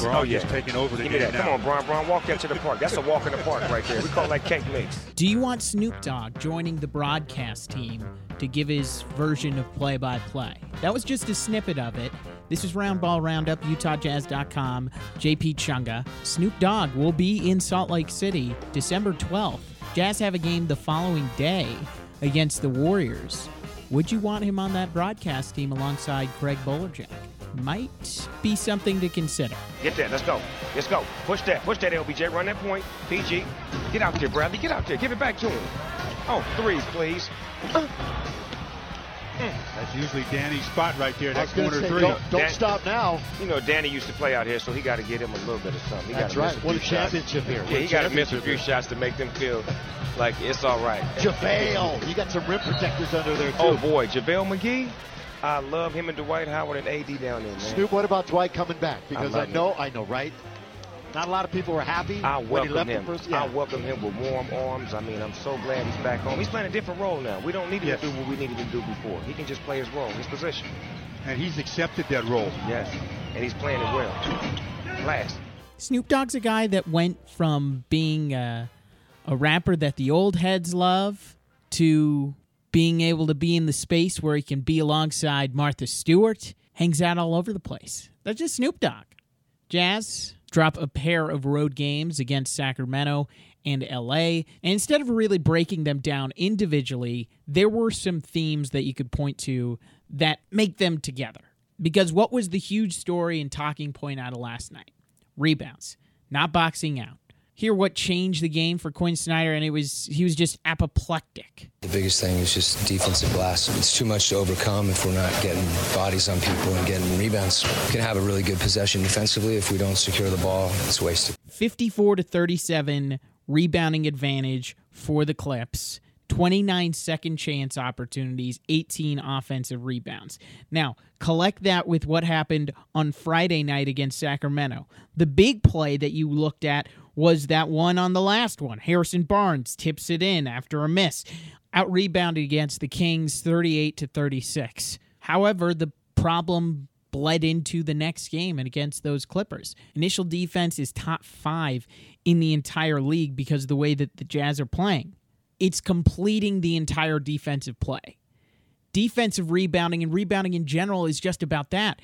Yes. Braun Oh, yeah. just taking over the Give me game that. Come on, Brian. Brian, walk that to the park. That's a walk in the park right there. We call that cake mix. Do you want Snoop Dogg joining the broadcast team to give his version of play by play? That was just a snippet of it. This is Roundball Roundup, UtahJazz.com, JP Chunga. Snoop Dogg will be in Salt Lake City December 12th. Jazz have a game the following day against the Warriors. Would you want him on that broadcast team alongside Craig Bolerjack? Might be something to consider. Get that. Let's go. Let's go. Push that. Push that, LBJ. Run that point. PG. Get out there, Bradley. Get out there. Give it back to him. Oh, three, threes, please. Mm. That's usually Danny's spot right there. I That corner say, three. don't, don't Dan- stop now. You know, Danny used to play out here, so he got to get him a little bit of something. He That's gotta right. miss a What a few shots. championship here. Yeah, he got to miss a few shots to make them feel like it's all right. JaVale. You got some rim protectors under there, too. Oh, boy. JaVale McGee. I love him and Dwight Howard and AD down there, man. Snoop, what about Dwight coming back? Because I, love know, I know, right? Not a lot of people were happy I when he welcome left him. the first. I Yeah. welcome him with warm arms. I mean, I'm so glad he's back home. He's playing a different role now. We don't need him Yes. to do what we needed him to do before. He can just play his role, his position. And he's accepted that role. Yes, and he's playing it well. Last. Snoop Dogg's a guy that went from being a, a rapper that the old heads love to being able to be in the space where he can be alongside Martha Stewart, hangs out all over the place. That's just Snoop Dogg. Jazz drop a pair of road games against Sacramento and LA. And instead of really breaking them down individually, there were some themes that you could point to that make them together. Because what was the huge story and talking point out of last night? Rebounds, not boxing out. Hear what changed the game for Quinn Snyder, and it was he was just apoplectic. The biggest thing is just defensive glass. It's too much to overcome if we're not getting bodies on people and getting rebounds. We can have a really good possession defensively. If we don't secure the ball, it's wasted. 54 to 37 rebounding advantage for the Clips. 29 second chance opportunities, 18 offensive rebounds. Now, collect that with what happened on Friday night against Sacramento. The big play that you looked at was that one on the last one. Harrison Barnes tips it in after a miss. Out rebounded against the Kings 38 to 36. However, the problem bled into the next game and against those Clippers. Initial defense is top five in the entire league because of the way that the Jazz are playing. It's completing the entire defensive play. Defensive rebounding and rebounding in general is just about that.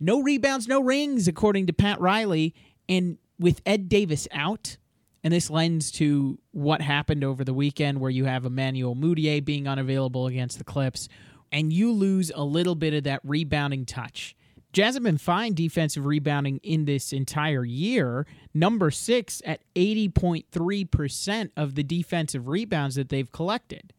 No rebounds, no rings, according to Pat Riley. And with Ed Davis out, and this lends to what happened over the weekend where you have Emmanuel Mudiay being unavailable against the Clips, and you lose a little bit of that rebounding touch. Jazz have been fine defensive rebounding in this entire year. Number six at 80.3% of the defensive rebounds that they've collected.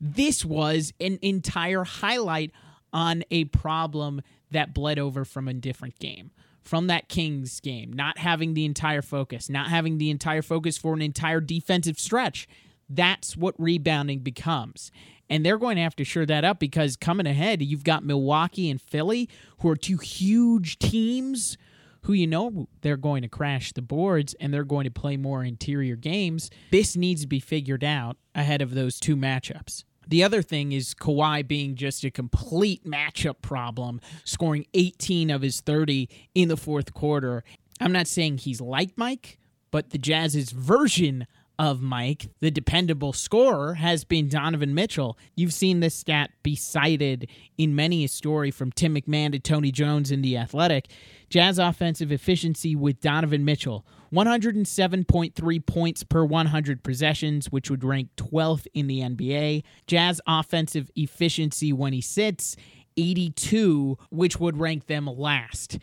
This was an entire highlight on a problem that bled over from a different game. From that Kings game, not having the entire focus, not having the entire focus for an entire defensive stretch. That's what rebounding becomes. And they're going to have to shore that up because coming ahead, you've got Milwaukee and Philly, who are two huge teams who you know they're going to crash the boards and they're going to play more interior games. This needs to be figured out ahead of those two matchups. The other thing is Kawhi being just a complete matchup problem, scoring 18 of his 30 in the fourth quarter. I'm not saying he's like Mike, but the Jazz's version of Mike, the dependable scorer, has been Donovan Mitchell. You've seen this stat be cited in many a story from Tim McMahon to Tony Jones in The Athletic. Jazz offensive efficiency with Donovan Mitchell 107.3 points per 100 possessions, which would rank 12th in the NBA. Jazz offensive efficiency when he sits 82, which would rank them last.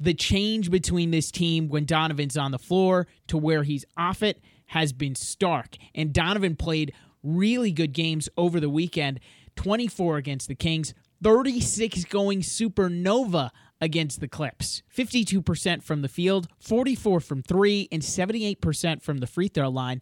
The change between this team when Donovan's on the floor to where he's off it has been stark. And Donovan played really good games over the weekend 24 against the Kings, 36 going supernova against the Clips. 52% from the field, 44 from 3 and 78% from the free throw line.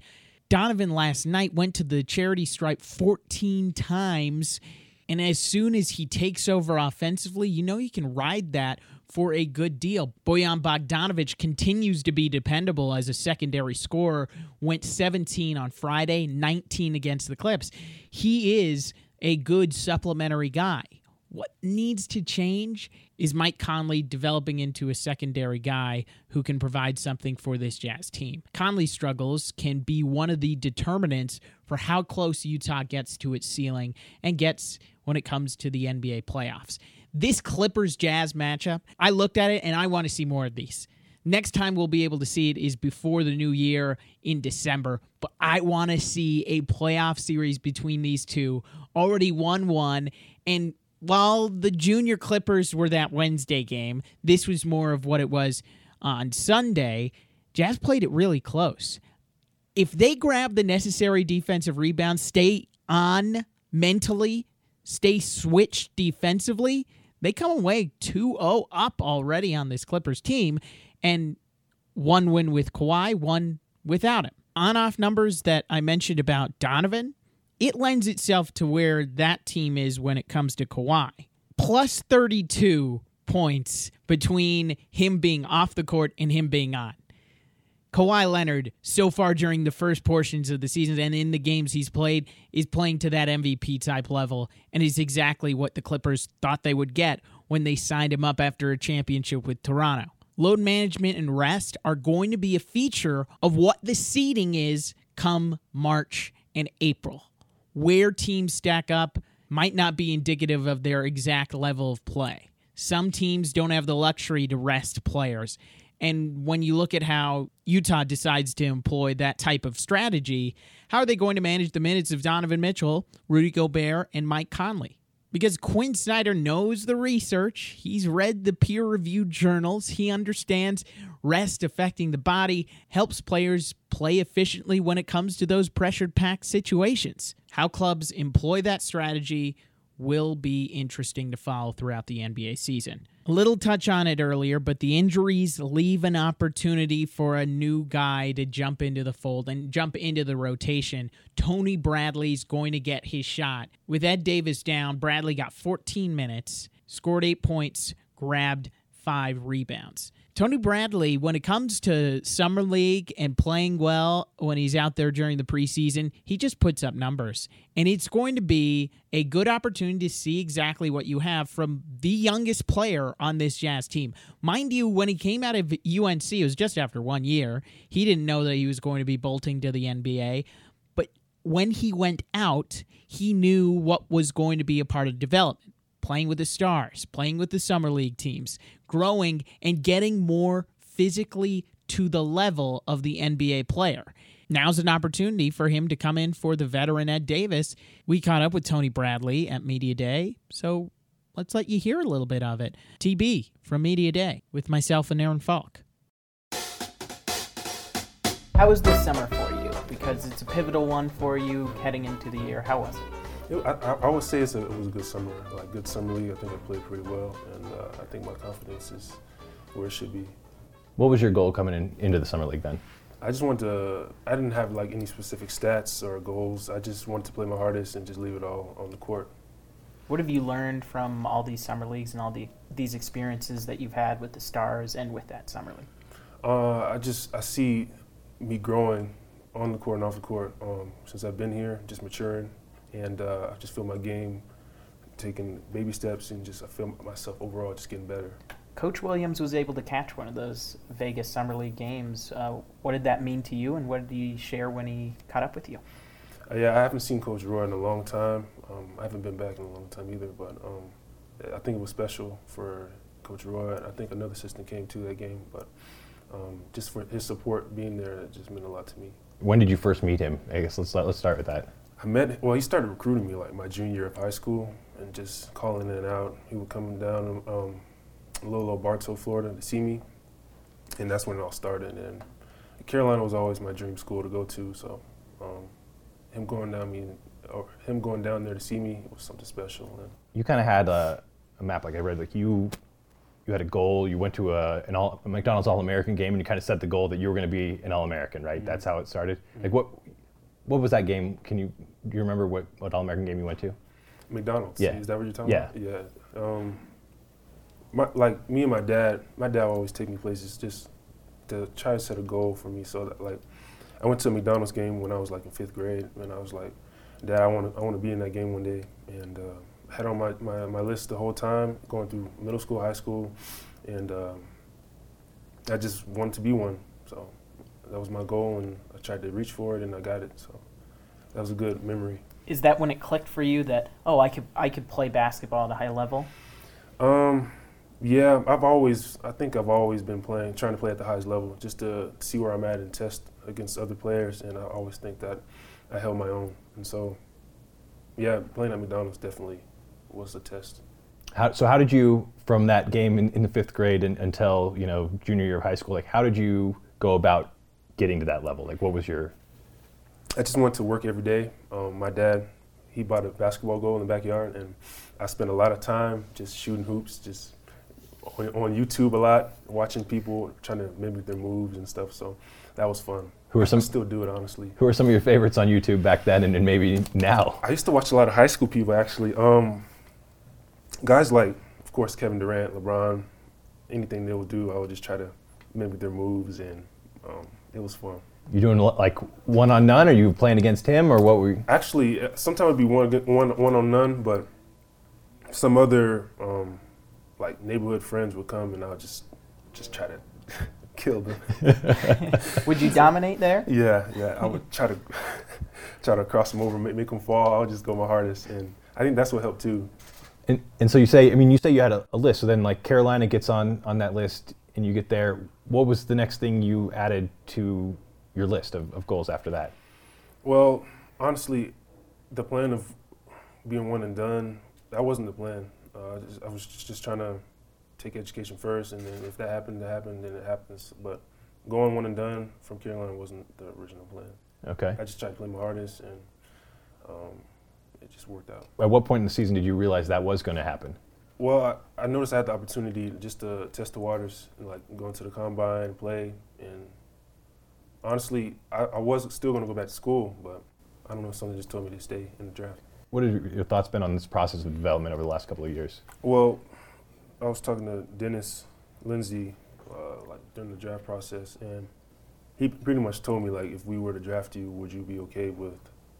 Donovan last night went to the charity stripe 14 times and as soon as he takes over offensively, you know you can ride that for a good deal. Bojan Bogdanovic continues to be dependable as a secondary scorer. Went 17 on Friday, 19 against the Clips. He is a good supplementary guy. What needs to change is Mike Conley developing into a secondary guy who can provide something for this Jazz team. Conley's struggles can be one of the determinants for how close Utah gets to its ceiling and gets when it comes to the NBA playoffs. This Clippers Jazz matchup, I looked at it and I want to see more of these. Next time we'll be able to see it is before the new year in December. But I want to see a playoff series between these two. Already 1 1. And while the junior Clippers were that Wednesday game, this was more of what it was on Sunday. Jazz played it really close. If they grab the necessary defensive rebounds, stay on mentally, stay switched defensively, they come away 2 0 up already on this Clippers team, and one win with Kawhi, one without him. On off numbers that I mentioned about Donovan, it lends itself to where that team is when it comes to Kawhi. Plus 32 points between him being off the court and him being on. Kawhi Leonard, so far during the first portions of the season and in the games he's played, is playing to that MVP type level and is exactly what the Clippers thought they would get when they signed him up after a championship with Toronto. Load management and rest are going to be a feature of what the seeding is come March and April where teams stack up might not be indicative of their exact level of play. Some teams don't have the luxury to rest players. And when you look at how Utah decides to employ that type of strategy, how are they going to manage the minutes of Donovan Mitchell, Rudy Gobert, and Mike Conley? Because Quinn Snyder knows the research, he's read the peer reviewed journals, he understands rest affecting the body, helps players play efficiently when it comes to those pressured packed situations. How clubs employ that strategy will be interesting to follow throughout the NBA season. A little touch on it earlier, but the injuries leave an opportunity for a new guy to jump into the fold and jump into the rotation. Tony Bradley's going to get his shot. With Ed Davis down, Bradley got 14 minutes, scored eight points, grabbed five rebounds. Tony Bradley, when it comes to summer league and playing well when he's out there during the preseason, he just puts up numbers. And it's going to be a good opportunity to see exactly what you have from the youngest player on this Jazz team. Mind you, when he came out of UNC, it was just after one year. He didn't know that he was going to be bolting to the NBA. But when he went out, he knew what was going to be a part of development playing with the stars, playing with the summer league teams, growing and getting more physically to the level of the NBA player. Now's an opportunity for him to come in for the veteran Ed Davis. We caught up with Tony Bradley at Media Day, so let's let you hear a little bit of it. TB from Media Day with myself and Aaron Falk. How was this summer for you? Because it's a pivotal one for you heading into the year. How was it? It, I, I, would say a, it was a good summer, like good summer league. I think I played pretty well, and uh, I think my confidence is where it should be. What was your goal coming in, into the summer league then? I just wanted to. I didn't have like any specific stats or goals. I just wanted to play my hardest and just leave it all on the court. What have you learned from all these summer leagues and all the these experiences that you've had with the Stars and with that summer league? Uh, I just I see me growing on the court and off the court um, since I've been here, just maturing and uh, I just feel my game taking baby steps and just I feel myself overall just getting better. Coach Williams was able to catch one of those Vegas Summer League games. Uh, what did that mean to you, and what did he share when he caught up with you? Uh, yeah, I haven't seen Coach Roy in a long time. Um, I haven't been back in a long time either, but um, I think it was special for Coach Roy. I think another assistant came to that game, but um, just for his support being there, it just meant a lot to me. When did you first meet him? I guess let's let's start with that. I met well. He started recruiting me like my junior year of high school, and just calling in and out. He would come down um, Lolo Bartow, Florida, to see me, and that's when it all started. And Carolina was always my dream school to go to. So um, him going down me, or him going down there to see me was something special. And you kind of had a, a, map, like I read, like you. You had a goal. You went to a, an all, a McDonald's All-American game, and you kind of set the goal that you were going to be an All-American, right? Mm-hmm. That's how it started. Mm-hmm. Like, what what was that game? Can you do you remember what, what All American game you went to? McDonald's. Yeah. Is that what you're talking yeah. about? Yeah. Um, my, like me and my dad, my dad always take me places just to try to set a goal for me. So that, like, I went to a McDonald's game when I was like in fifth grade, and I was like, Dad, I want to I want to be in that game one day. And uh, had on my, my, my list the whole time, going through middle school, high school, and um, I just wanted to be one. So that was my goal, and I tried to reach for it, and I got it. So that was a good memory. Is that when it clicked for you that oh I could I could play basketball at a high level? Um, yeah, I've always, I think I've always been playing, trying to play at the highest level, just to see where I'm at and test against other players. And I always think that I held my own. And so, yeah, playing at McDonald's definitely was a test. How, so how did you, from that game in, in the fifth grade and, until you know junior year of high school, like how did you go about getting to that level? Like what was your? I just went to work every day. Um, my dad, he bought a basketball goal in the backyard, and I spent a lot of time just shooting hoops, just on, on YouTube a lot, watching people trying to mimic their moves and stuff. So that was fun. Who are some? I still do it honestly. Who are some of your favorites on YouTube back then and, and maybe now? I used to watch a lot of high school people actually. Um, guys like, of course, Kevin Durant, LeBron, anything they would do, I would just try to mimic their moves, and um, it was fun. You doing like one on none? Are you playing against him, or what were you? Actually, uh, sometimes it'd be one one one on none, but some other um, like neighborhood friends would come, and I would just just try to kill them. would you dominate there? Yeah, yeah. I would try to try to cross them over, make, make them fall. I would just go my hardest, and I think that's what helped too. And, and so you say, I mean, you say you had a, a, list. So then, like Carolina gets on on that list, and you get there. What was the next thing you added to your list of, of goals after that? Well, honestly, the plan of being one and done that wasn't the plan. Uh, I was just, just trying to take education first, and then if that happened, that happened, then it happens. But going one and done from Carolina wasn't the original plan. Okay. I just tried to play my hardest, and um, it just worked out. At what point in the season did you realize that was going to happen? Well, I, I, noticed I had the opportunity just to test the waters, like going to the combine, and play, and honestly, I, I was still going to go back to school, but I don't know, something just told me to stay in the draft. What have your thoughts been on this process of development over the last couple of years? Well, I was talking to Dennis Lindsey uh, like during the draft process, and he pretty much told me like if we were to draft you, would you be okay with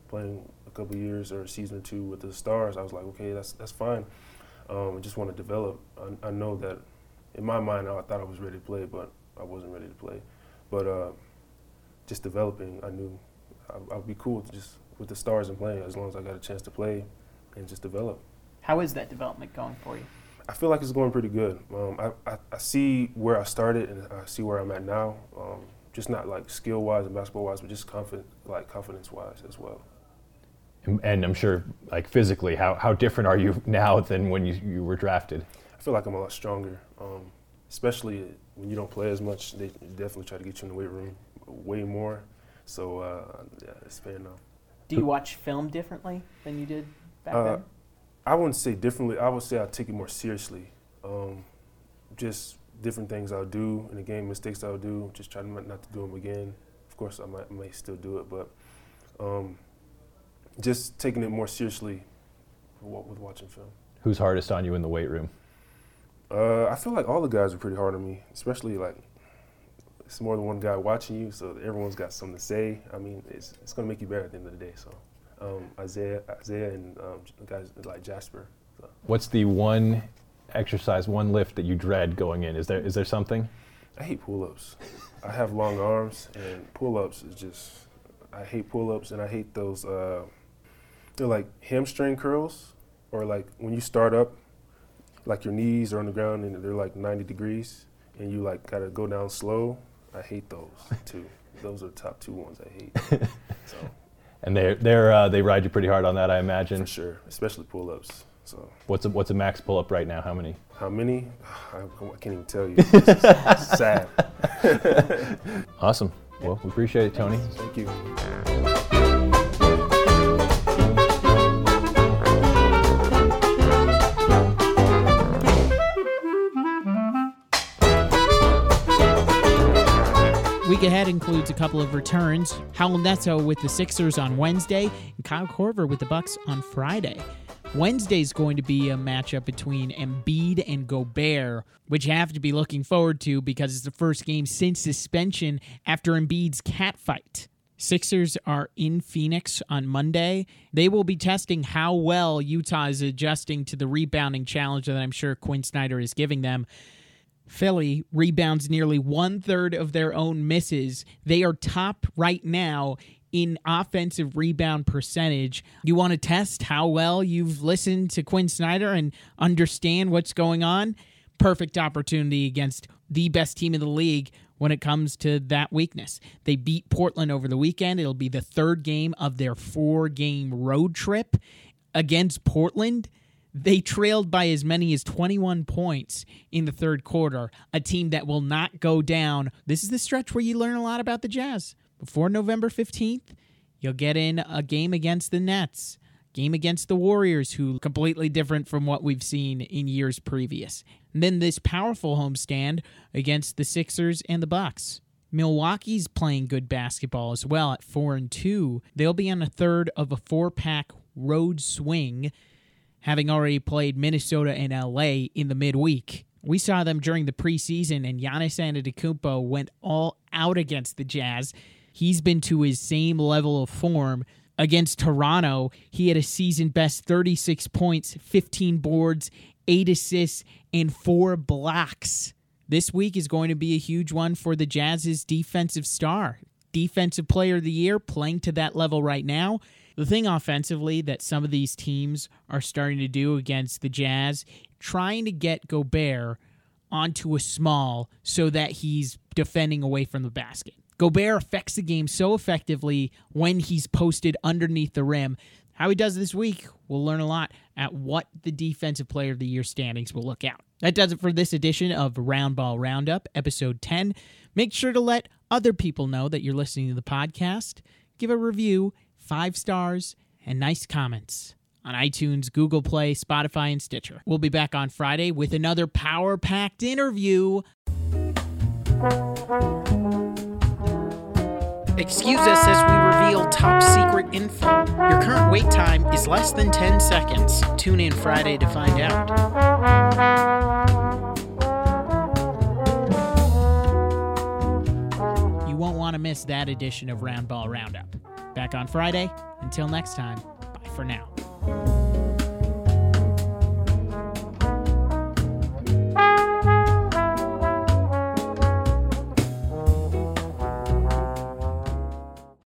playing a couple years or a season or two with the Stars? I was like, okay, that's that's fine. Um, I just want to develop. I, I, know that in my mind, I thought I was ready to play, but I wasn't ready to play. But uh, just developing, I knew I, I'd be cool just with the Stars and playing as long as I got a chance to play and just develop. How is that development going for you? I feel like it's going pretty good. Um, I, I, I, see where I started and I see where I'm at now. Um, just not like skill wise and basketball wise, but just confident, like confidence wise as well. And I'm sure, like physically, how, how different are you now than when you, you were drafted? I feel like I'm a lot stronger, um, especially when you don't play as much. They definitely try to get you in the weight room way more. So uh, yeah, it's paying off. Do you watch film differently than you did back uh, then? I wouldn't say differently. I would say I take it more seriously. Um, just different things I'll do in the game, mistakes I'll do. Just try not to do them again. Of course, I might, may still do it, but um, just taking it more seriously with watching film. Who's hardest on you in the weight room? Uh, I feel like all the guys are pretty hard on me, especially like it's more than one guy watching you, so everyone's got something to say. I mean, it's it's gonna make you better at the end of the day. So um, Isaiah, Isaiah, and um, guys like Jasper. So. What's the one exercise, one lift that you dread going in? Is there is there something? I hate pull-ups. I have long arms, and pull-ups is just. I hate pull-ups, and I hate those. Uh, they're like hamstring curls, or like when you start up, like your knees are on the ground and they're like 90 degrees, and you like gotta go down slow. I hate those too. those are the top two ones I hate. so and they they're uh, they ride you pretty hard on that, I imagine. For sure, especially pull-ups. So what's a what's a max pull-up right now? How many? How many? I, I can't even tell you. sad. awesome. Well, we appreciate it, Tony. Thank you. Week ahead includes a couple of returns. Raul Neto with the Sixers on Wednesday, and Kyle Korver with the Bucks on Friday. Wednesday is going to be a matchup between Embiid and Gobert, which you have to be looking forward to because it's the first game since suspension after Embiid's cat fight. Sixers are in Phoenix on Monday. They will be testing how well Utah is adjusting to the rebounding challenge that I'm sure Quinn Snyder is giving them. Philly rebounds nearly one third of their own misses. They are top right now in offensive rebound percentage. You want to test how well you've listened to Quinn Snyder and understand what's going on? Perfect opportunity against the best team in the league when it comes to that weakness. They beat Portland over the weekend. It'll be the third game of their four game road trip against Portland. They trailed by as many as 21 points in the third quarter, a team that will not go down. This is the stretch where you learn a lot about the Jazz. Before November 15th, you'll get in a game against the Nets, game against the Warriors, who completely different from what we've seen in years previous. And then this powerful homestand against the Sixers and the Bucks. Milwaukee's playing good basketball as well at 4 and 2. They'll be on a third of a four-pack road swing having already played Minnesota and LA in the midweek. We saw them during the preseason, and Giannis Antetokounmpo went all out against the Jazz. He's been to his same level of form against Toronto. He had a season best 36 points, 15 boards, 8 assists, and 4 blocks. This week is going to be a huge one for the Jazz's defensive star. Defensive player of the year playing to that level right now. The thing offensively that some of these teams are starting to do against the Jazz, trying to get Gobert onto a small so that he's defending away from the basket. Gobert affects the game so effectively when he's posted underneath the rim. How he does this week, we'll learn a lot at what the Defensive Player of the Year standings will look out. That does it for this edition of Roundball Roundup, episode 10. Make sure to let other people know that you're listening to the podcast. Give a review five stars, and nice comments on iTunes, Google Play, Spotify, and Stitcher. We'll be back on Friday with another power packed interview. Excuse us as we reveal top secret info. Your current wait time is less than 10 seconds. Tune in Friday to find out. You won't want to miss that edition of Roundball Roundup. Back on Friday. Until next time, bye for now.